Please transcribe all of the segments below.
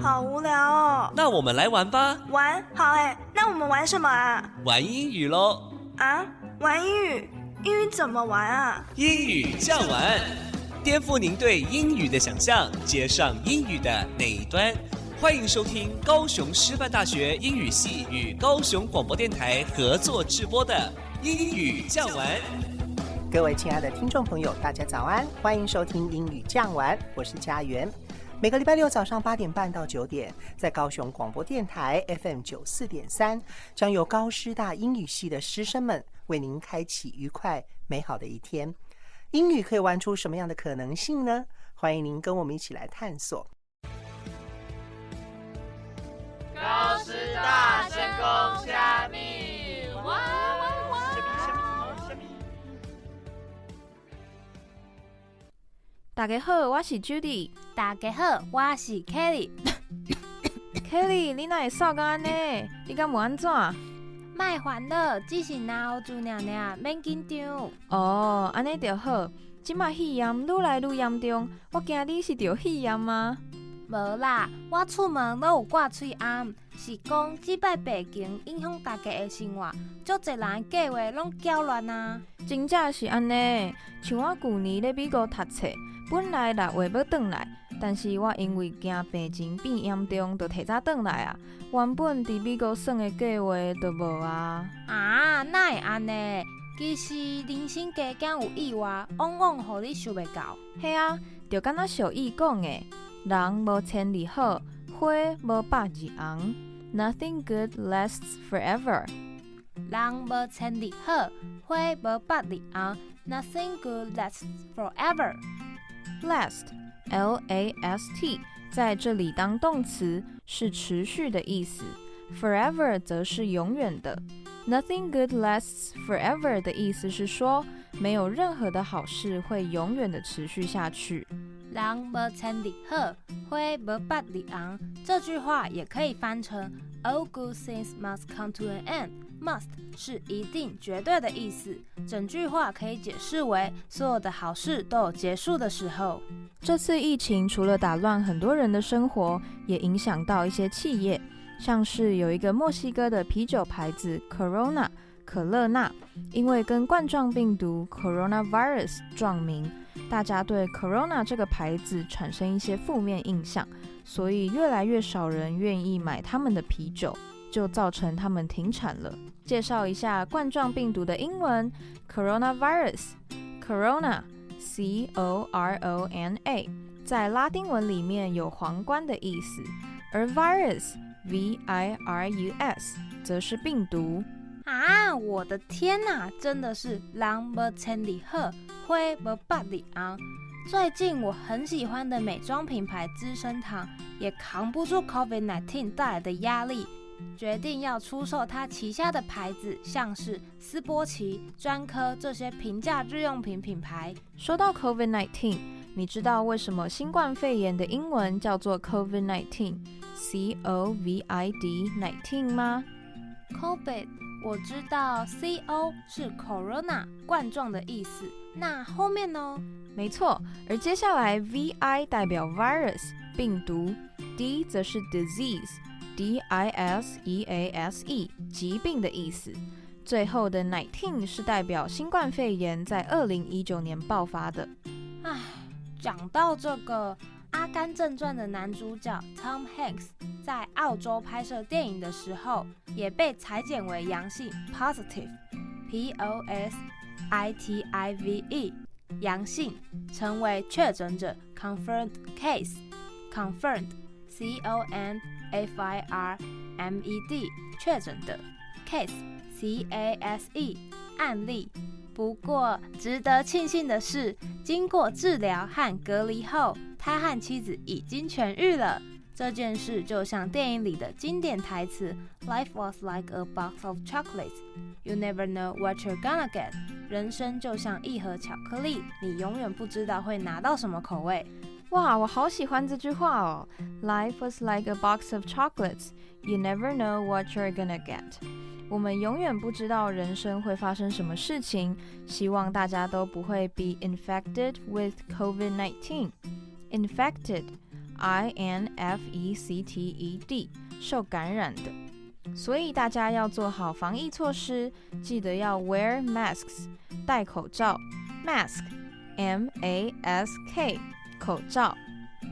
好无聊哦。那我们来玩吧。玩好哎，那我们玩什么啊？玩英语喽。啊，玩英语？英语怎么玩啊？英语这样玩，颠覆您对英语的想象，接上英语的那一端。欢迎收听高雄师范大学英语系与高雄广播电台合作直播的《英语酱玩》。各位亲爱的听众朋友，大家早安！欢迎收听《英语酱玩》，我是家园。每个礼拜六早上八点半到九点，在高雄广播电台 FM 九四点三，将由高师大英语系的师生们为您开启愉快美好的一天。英语可以玩出什么样的可能性呢？欢迎您跟我们一起来探索。高师大神功虾米，哇哇哇！大家好，我是 Judy。大家好，我是 Kelly。Kelly，你哪会瘦到安尼？你敢无安怎？卖烦恼，只是脑后做娘娘，免紧张。哦，安尼就好。即马肺炎愈来愈严重，我惊你是着肺炎吗？无啦，我出门都有挂喙安，是讲即摆疫情影响大家的生活，足侪人计划拢搅乱啊。真正是安尼，像我旧年咧美国读册，本来六月要转来，但是我因为惊病情变严重，就提早转来啊。原本伫美国耍的计划都无啊。啊，哪会安尼？其实人生加减有意外，往往互你想袂到。嘿啊，就敢若小易讲的。人无千里好，花无百日红。Nothing good lasts forever。人无千里好，花无百日红。Nothing good lasts forever。Last 在这里当动词是持续的意思。Forever 则是永远的。Nothing good lasts forever 的意思是说，没有任何的好事会永远的持续下去。人无千里好，花无百里红。这句话也可以翻成 All good things must come to an end。Must 是一定、绝对的意思。整句话可以解释为所有的好事都有结束的时候。这次疫情除了打乱很多人的生活，也影响到一些企业，像是有一个墨西哥的啤酒牌子 Corona 可乐纳，因为跟冠状病毒 Coronavirus 撞名。大家对 Corona 这个牌子产生一些负面印象，所以越来越少人愿意买他们的啤酒，就造成他们停产了。介绍一下冠状病毒的英文：Coronavirus，Corona，C-O-R-O-N-A，在拉丁文里面有皇冠的意思，而 virus，V-I-R-U-S，则是病毒。啊，我的天哪，真的是人无千里好，花无百里红。最近我很喜欢的美妆品牌资生堂也扛不住 COVID-19 带来的压力，决定要出售它旗下的牌子，像是斯波奇、专科这些平价日用品品牌。说到 COVID-19，你知道为什么新冠肺炎的英文叫做 COVID-19，C-O-V-I-D-19 吗？COVID。我知道 C O 是 Corona 冠状的意思，那后面呢？没错，而接下来 V I 代表 virus 病毒，D 则是 disease D I S E A S E 疾病的意思，最后的 nineteen 是代表新冠肺炎在二零一九年爆发的。唉，讲到这个。《阿甘正传》的男主角 Tom Hanks 在澳洲拍摄电影的时候，也被裁剪为阳性 （positive，p o s i t i v e） 阳性，成为确诊者 （confirmed Confirmed，确诊的 case，c a s e，案例。不过，值得庆幸的是，经过治疗和隔离后，他和妻子已经痊愈了。这件事就像电影里的经典台词：“Life was like a box of chocolates. You never know what you're gonna get.” 人生就像一盒巧克力，你永远不知道会拿到什么口味。哇，我好喜欢这句话哦！Life was like a box of chocolates. You never know what you're gonna get. 我们永远不知道人生会发生什么事情，希望大家都不会 be infected with COVID-19。infected, i n f e c t e d，受感染的。所以大家要做好防疫措施，记得要 wear masks，戴口罩，mask，m a s k， 口罩，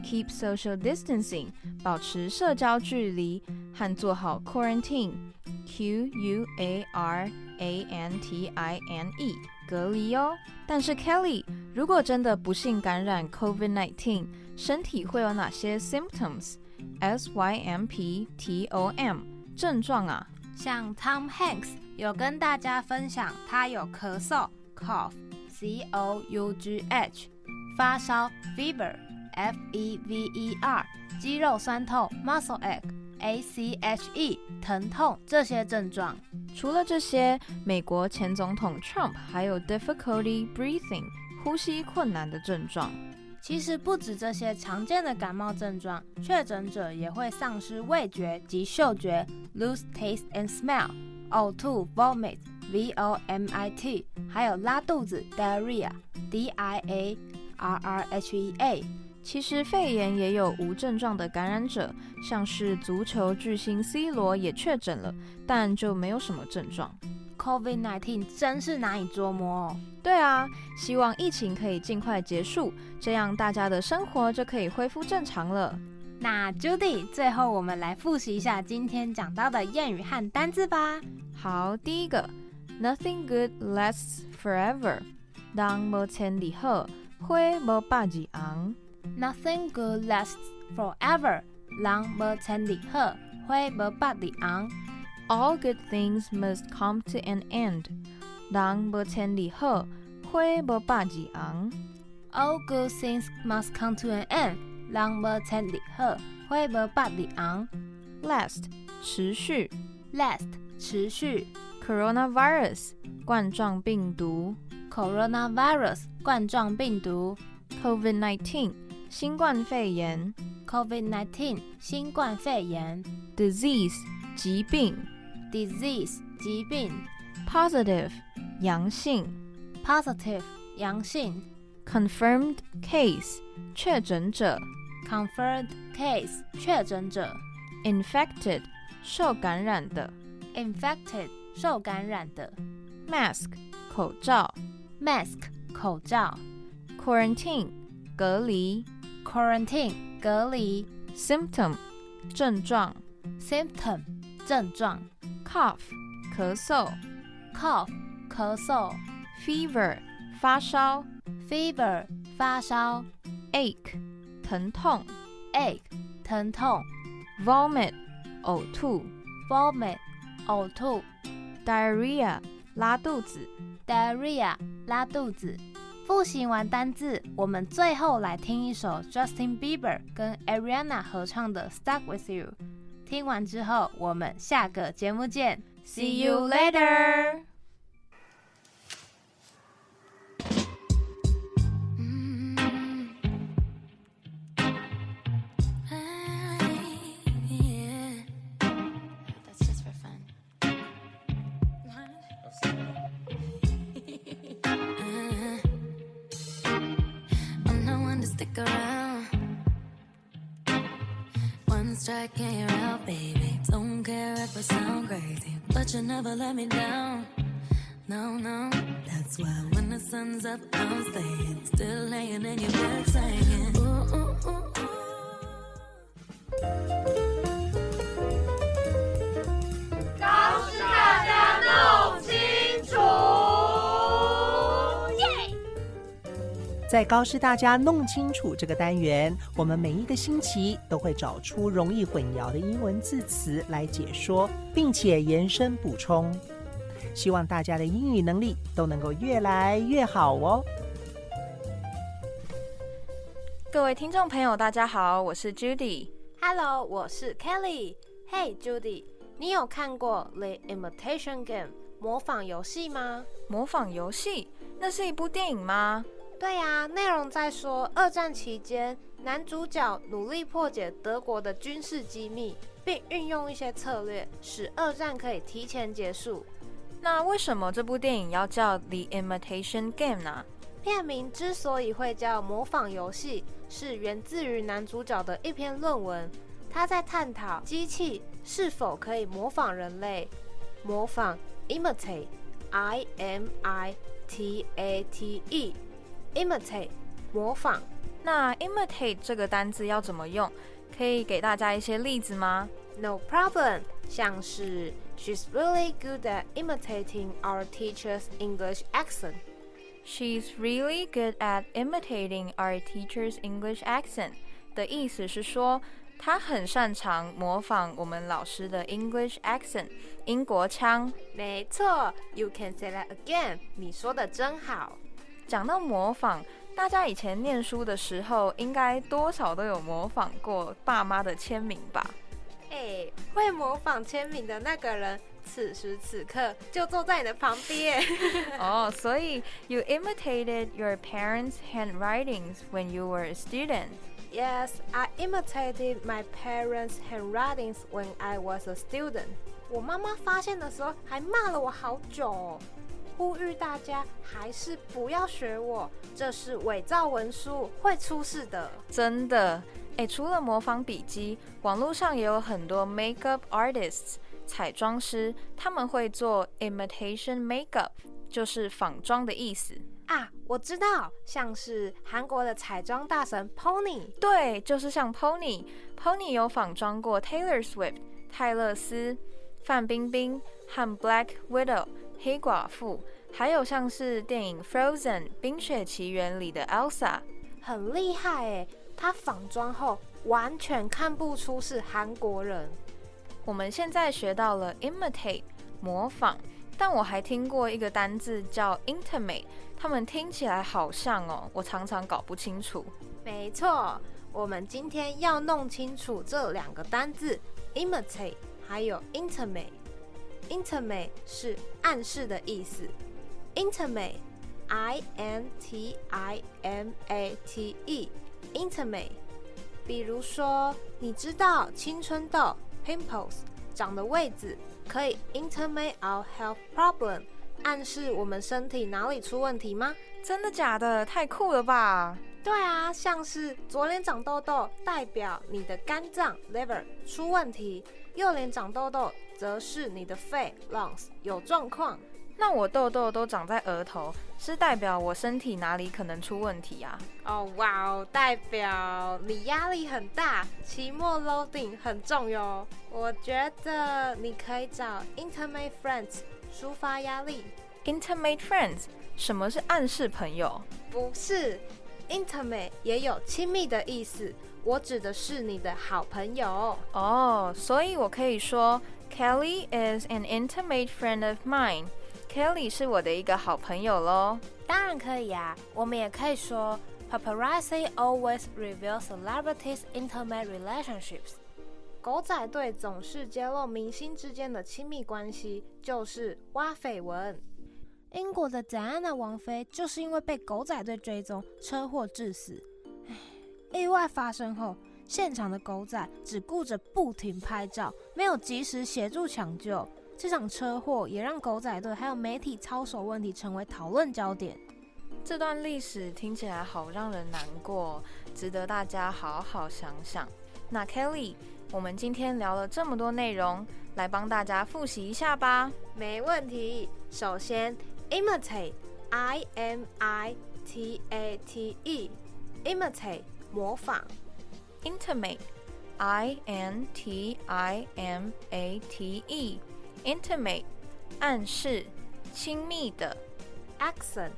keep social distancing，保持社交距离，和做好 quarantine，q u a r a n t i n e，隔离哦。但是 Kelly，如果真的不幸感染 COVID-19，身体会有哪些 symptoms？S y m p t o m 症状啊？像 Tom Hanks 有跟大家分享，他有咳嗽 cough，c o u g h， 发烧 fever f e v e r，肌肉酸痛 muscle ache，a c h e，疼痛这些症状。除了这些，美国前总统 Trump 还有 difficulty breathing，呼吸困难的症状。其实不止这些常见的感冒症状，确诊者也会丧失味觉及嗅觉 （lose taste and smell）、呕吐 （vomit, v o m i t），还有拉肚子 （diarrhea, d i a r r h e a）。其实肺炎也有无症状的感染者，像是足球巨星 C 罗也确诊了，但就没有什么症状。COVID-19 真是难以捉摸哦。对啊，希望疫情可以尽快结束，这样大家的生活就可以恢复正常了。那 Judy，最后我们来复习一下今天讲到的谚语和单字吧。好，第一个，Nothing good lasts forever。当无千里好，花无百日红。Nothing good lasts forever。人无千里好，花无百日红。All good things must come to an end。人无千里好，花无百日红。All good things must come to an end。人无千里好，花无百日红。Last，持续。Last，持续。Coronavirus，冠状病毒。Coronavirus，冠状病毒。 COVID-19，新冠肺炎。 COVID-19，新冠肺炎。 Disease，疾病。 Disease，疾病。 Positive，阳性。 Positive，阳性。 Confirmed case，确诊者。 Confirmed case，确诊者。 Infected，受感染的。 Infected，受感染的。 Mask，口罩。 Mask，口罩。Quarantine，隔离。Quarantine，隔离。Symptom，症状。Symptom，症状。Cough，咳嗽。Cough，咳嗽。Fever，发烧。Fever，发烧。Ache，疼痛。Ache，疼痛。Vomit，呕吐。Vomit，呕吐。Diarrhea，拉肚子。Diarrhea，拉肚子。复习完单字，我们最后来听一首 Justin Bieber 跟 Ariana 合唱的《Stuck with You》。听完之后，我们下个节目见，See you later。And you're out, baby. Don't care if I sound crazy, but you never let me down. No, no, that's why when the sun's up, I'm staying. Still laying in your bed singing. Ooh, ooh, ooh, ooh. 在高师大家弄清楚这个单元，我们每一个星期都会找出容易混淆的英文字词来解说，并且延伸补充。希望大家的英语能力都能够越来越好哦。各位听众朋友，大家好，我是 Judy。Hello，我是 Kelly。Hey Judy，你有看过《The Imitation Game》模仿游戏吗？模仿游戏，那是一部电影吗？对呀、内容在说二战期间，男主角努力破解德国的军事机密，并运用一些策略，使二战可以提前结束。那为什么这部电影要叫《The Imitation Game》呢？片名之所以会叫模仿游戏，是源自于男主角的一篇论文，他在探讨机器是否可以模仿人类，模仿 imitate，i m i t a t e，imitate 模仿。那 imitate 这个单字要怎么用？可以给大家一些例子吗？No problem，像是 She's really good at imitating our teacher's English accent. She's really good at imitating our teacher's English accent 的意思是说，她很擅长模仿我们老师的 English accent 英国腔。没错，You can say that again。你说的真好。 讲到模仿。大家以前念书的时候，应该多少都有模仿过爸妈的签名吧？哎，会模仿签名的那个人，此时此刻就坐在你的旁边。哦，所以 you imitated your parents' handwritings when you were a student. Yes, I imitated my parents' handwritings when I was a student. 我妈妈发现的时候，还骂了我好久。呼吁大家还是不要学我，这是伪造文书，会出事的。真的，哎，除了模仿笔记，网络上也有很多 makeup artists 彩妆师，他们会做 imitation makeup，就是仿妆的意思啊。我知道，像是韩国的彩妆大神 Pony，对，就是像 Pony，Pony 有仿妆过 Taylor Swift 泰勒斯、范冰冰和 Black Widow。黑寡妇，还有像是电影《Frozen》冰雪奇缘里的 Elsa，很厉害诶，她仿妆后完全看不出是韩国人。我们现在学到了 imitate 模仿，但我还听过一个单字叫 intimate，他们听起来好像哦，我常常搞不清楚。没错，我们今天要弄清楚这两个单字 imitate 还有 intimate。Intimate 是暗示的意思。Intimate，I N T I M A T E，Intimate。比如说，你知道青春痘 （pimples） 长的位置可以 intimate our health problem，暗示我们身体哪里出问题吗？真的假的？太酷了吧！对啊，像是左脸长痘痘，代表你的肝脏 （liver） 出问题；右脸长痘痘。则是你的肺 lungs 有状况。那我痘痘都长在额头，是代表我身体哪里可能出问题啊？哦哇哦，代表你压力很大，期末 loading 很重哟。我觉得你可以找 intimate friends 抒发压力。intimate friends 什么是暗示朋友？不是，intimate 也有亲密的意思。我指的是你的好朋友。哦，所以我可以说。Kelly is an intimate friend of mine. Kelly 是我的一个好朋友喽。当然可以啊，我们也可以说，Paparazzi always reveal celebrities' intimate relationships. 狗仔队总是揭露明星之间的亲密关系，就是挖绯闻。英国的戴安娜王妃就是因为被狗仔队追踪，车祸致死。意外发生后。现场的狗仔只顾着不停拍照，没有及时协助抢救。这场车祸也让狗仔队还有媒体操守问题成为讨论焦点。这段历史听起来好让人难过，值得大家好好想想。那 Kelly，我们今天聊了这么多内容，来帮大家复习一下吧。没问题。首先，imitate，I M I T A T E，imitate 模仿。intimate, I N T I M A T E, intimate, 暗示，亲密的。accent,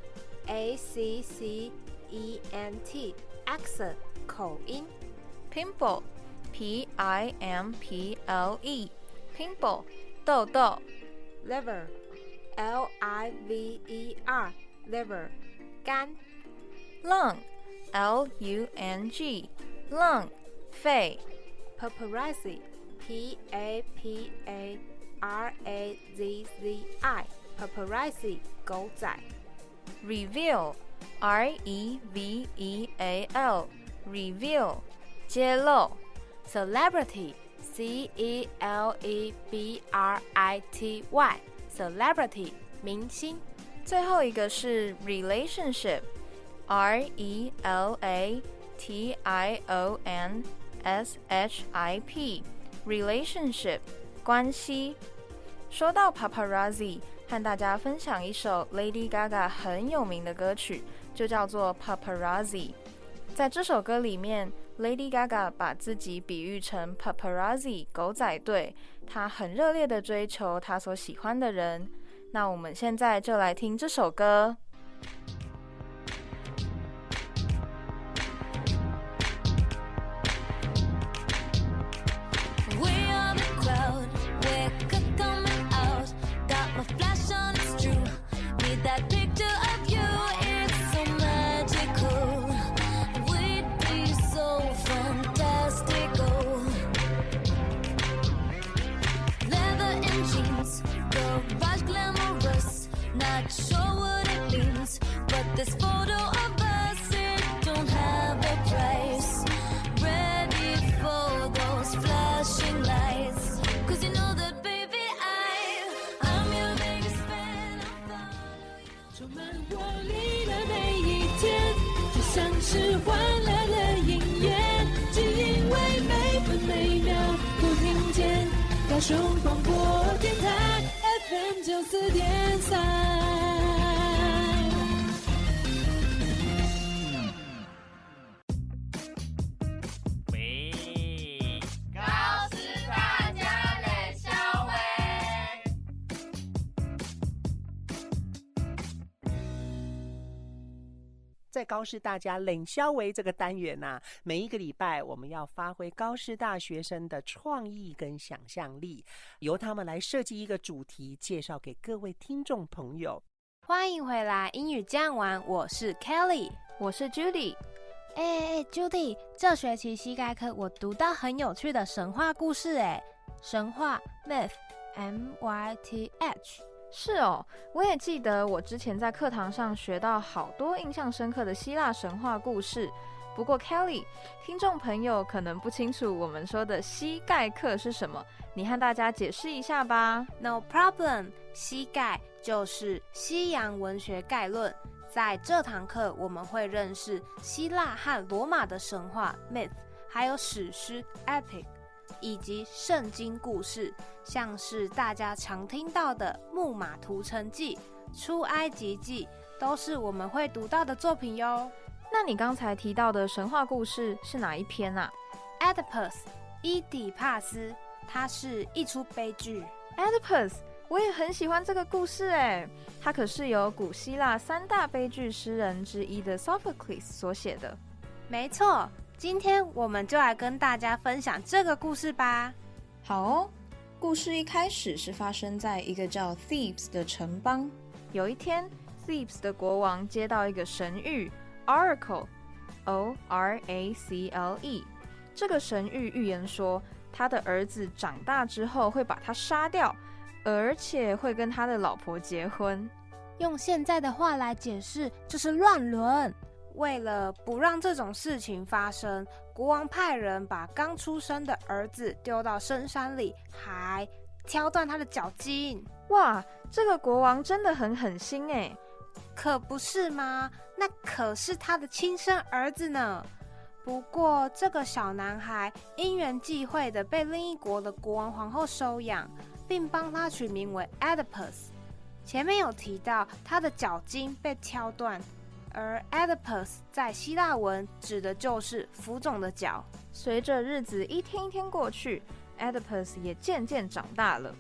A C C E N T, accent, 口音。pimple, P I M P L E, pimple, 痘痘。liver, L I V E R, liver, 肝。lung, L U N G, lung, 肺，paparazzi，p a p a r a z z i，paparazzi 狗仔，reveal，r e v e a l，reveal 揭露，celebrity，c e l e b r i t y，celebrity 明星，最后一个是 relationship，r e l a T I O N S H I P，relationship 关系。说到 paparazzi，和大家分享一首 Lady Gaga 很有名的歌曲，就叫做 Paparazzi。在这首歌里面，Lady Gaga 把自己比喻成 paparazzi 狗仔队，她很热烈的追求她所喜欢的人。那我们现在就来听这首歌。活力的每一天，就像是欢乐的音乐，只因为每分每秒都听见大雄广播电台 FM 九四点三。在高师大家冷消维这个单元呐，每一个礼拜我们要发挥高师大学生的创意跟想象力，由他们来设计一个主题，介绍给各位听众朋友。欢迎回来，英语这样玩，我是 Kelly，我是 Judy。哎哎，Judy，这学期膝盖课我读到很有趣的神话故事，哎，神话 myth，M Y T H。是哦，我也记得我之前在课堂上学到好多印象深刻的希腊神话故事。不过 Kelly，听众朋友可能不清楚我们说的膝盖课是什么，你和大家解释一下吧。No problem，膝盖就是西洋文学概论。在这堂课我们会认识希腊和罗马的神话 myth，还有史诗 epic。以及圣经故事，像是大家常听到的《木马屠城记》《出埃及记》，都是我们会读到的作品哟。那你刚才提到的神话故事是哪一篇啊？Oedipus，伊底帕斯，它是一出悲剧。Oedipus，我也很喜欢这个故事哎，它可是由古希腊三大悲剧诗人之一的 Sophocles 所写的。没错。今天我们就来跟大家分享这个故事吧。好哦，故事一开始是发生在一个叫 Thebes 的城邦。有一天，Thebes 的国王接到一个神谕，Oracle，O R A C L E。这个神谕预言说，他的儿子长大之后会把他杀掉，而且会跟他的老婆结婚。用现在的话来解释，就是乱伦。为了不让这种事情发生，国王派人把刚出生的儿子丢到深山里，还挑断他的脚筋。哇，这个国王真的很狠心哎！可不是吗？那可是他的亲生儿子呢。不过这个小男孩因缘际会的被另一国的国王皇后收养，并帮他取名为 Oedipus。前面有提到他的脚筋被挑断。而 Oedipus 在希腊文指的就是浮肿的脚。随着日子一天一天过去，Oedipus 也渐渐长大了。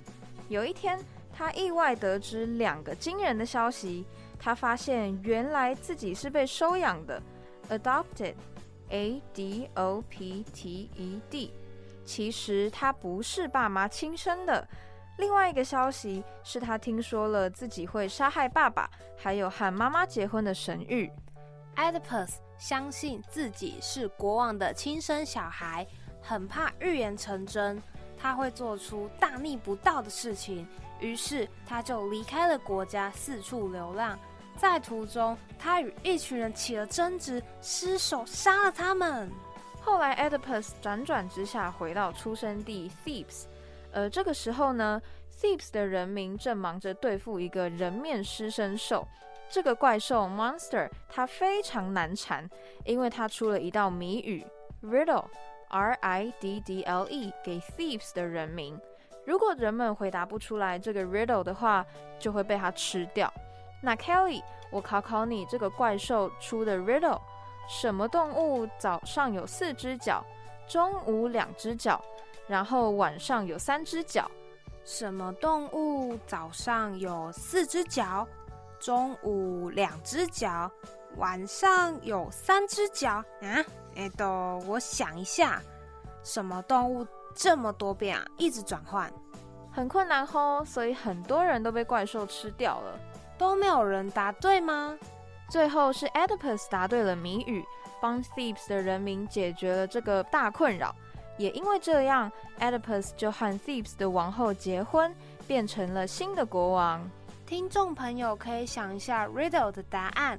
有一天，他意外得知两个惊人的消息。他发现原来自己是被收养的，adopted，A D O P T E D。其实他不是爸妈亲生的。另外一个消息是他听说了自己会杀害爸爸，还有和妈妈结婚的神谕。Oedipus 相信自己是国王的亲生小孩，很怕预言成真，他会做出大逆不道的事情。于是他就离开了国家，四处流浪。在途中，他与一群人起了争执，失手杀了他们。后来，Oedipus 辗转之下回到出生地 Thebes。而这个时候呢，Thebes 的人民正忙着对付一个人面狮身兽，这个怪兽 monster 它非常难缠，因为它出了一道谜语 riddle，R I D D L E 给 thieves 的人名。如果人们回答不出来这个 riddle 的话，就会被它吃掉。那 Kelly，我考考你，这个怪兽出的 riddle，什么动物早上有四只脚，中午两只脚，然后晚上有三只脚？什么动物早上有四只脚，中午两只脚，晚上有三只脚？啊，哎，都我想一下，什么动物这么多变啊，一直转换，很困难吼，所以很多人都被怪兽吃掉了。都没有人答对吗？最后是 Oedipus 答对了谜语，帮 Thebes 的人民解决了这个大困扰。也因为这样，Oedipus 就和 Thebes 的王后结婚，变成了新的国王。听众朋友可以想一下 Riddle 的答案，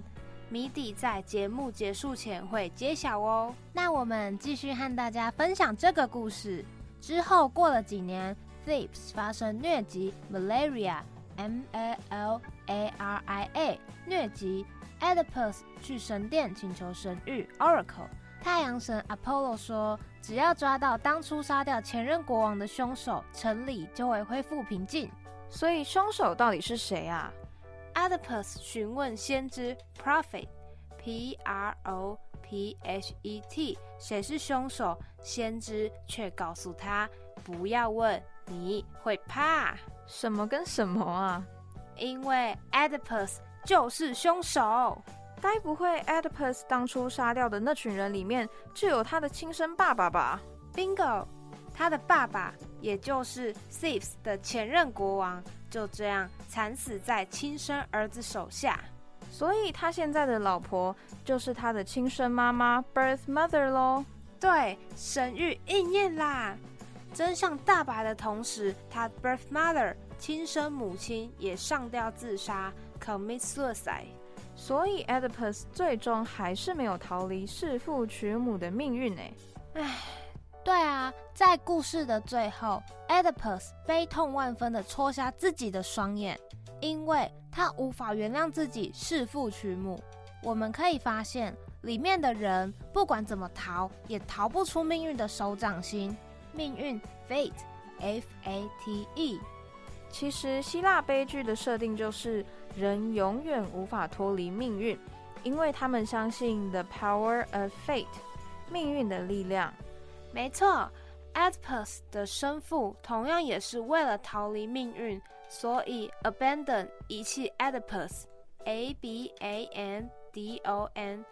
谜底在节目结束前会揭晓哦。那我们继续和大家分享这个故事。之后过了几年，Thebes 发生疟疾 （Malaria）。M A L A R I A 疟疾，Oedipus 去神殿请求神谕 Oracle，太阳神 Apollo 说，只要抓到当初杀掉前任国王的凶手，城里就会恢复平静。所以凶手到底是谁啊？Oedipus 询问先知 Prophet，P R O P H E T，谁是凶手？先知却告诉他，不要问，你会怕。什么跟什么啊？因为 Oedipus 就是凶手。该不会 Oedipus 当初杀掉的那群人里面就有他的亲生爸爸吧？Bingo，他的爸爸也就是 Thieves 的前任国王，就这样惨死在亲生儿子手下。所以他现在的老婆就是他的亲生妈妈 Birth Mother 咯。对，神谕应验啦。真相大白的同时，他 birth mother 亲生母亲也上吊自杀，commit suicide。所以 Oedipus 最终还是没有逃离弑父娶母的命运呢。唉，对啊，在故事的最后，Oedipus 悲痛万分的戳瞎自己的双眼，因为他无法原谅自己弑父娶母。我们可以发现，里面的人不管怎么逃，也逃不出命运的手掌心。命运 fate，f a t e。其实希腊悲剧的设定就是人永远无法脱离命运，因为他们相信 the power of fate，命运的力量。没错，Oedipus 的生父同样也是为了逃离命运，所以 abandon 遗弃 Oedipus，a b a n d o n，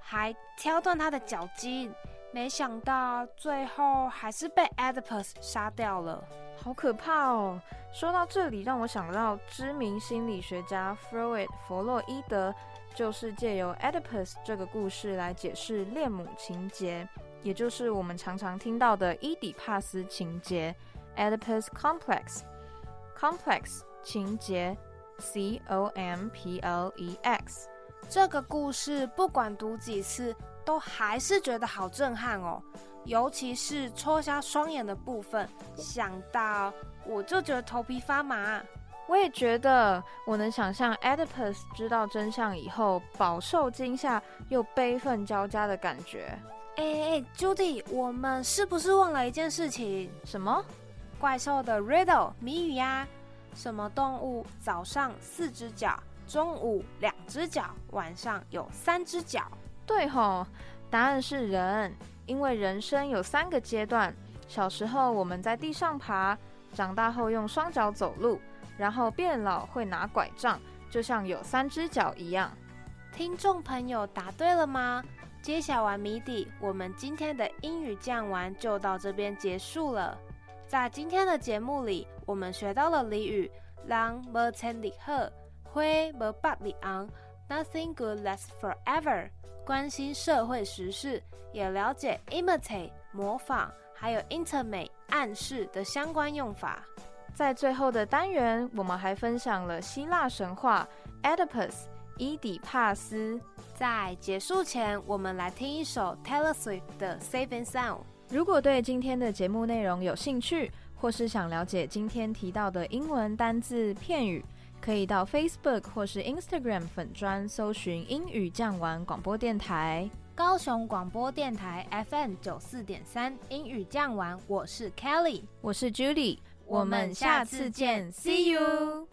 还挑断他的脚筋。没想到最后还是被 Oedipus 杀掉了，好可怕哦！说到这里，让我想到知名心理学家 Freud 弗洛伊德，就是借由 Oedipus 这个故事来解释恋母情节，也就是我们常常听到的伊底帕斯情节 （Oedipus Complex）。Complex 情节，C O M P L E X。这个故事不管读几次。都还是觉得好震撼哦，尤其是戳瞎双眼的部分，想到我就觉得头皮发麻。我也觉得，我能想象 Oedipus 知道真相以后，饱受惊吓又悲愤交加的感觉。哎哎，Judy，我们是不是忘了一件事情？什么？怪兽的 Riddle 谜语呀？什么动物早上四只脚，中午两只脚，晚上有三只脚？对吼，答案是人，因为人生有三个阶段。小时候我们在地上爬，长大后用双脚走路，然后变老会拿拐杖，就像有三只脚一样。听众朋友答对了吗？揭晓完谜底，我们今天的英语讲完就到这边结束了。在今天的节目里，我们学到了俚语“人无千里鹤，花无百里昂 ”，Nothing good lasts forever。关心社会时事，也了解 imitate 模仿，还有 intimate 暗示的相关用法。在最后的单元，我们还分享了希腊神话 Oedipus 伊底帕斯。在结束前，我们来听一首 Taylor Swift 的 Saving Sound。如果对今天的节目内容有兴趣，或是想了解今天提到的英文单字片语，可以到 Facebook 或是 Instagram 粉专搜寻英语酱玩广播电台。高雄广播电台 FM 九四点三英语酱玩，我是 Kelly，我是 Judy，我们下次见，See you。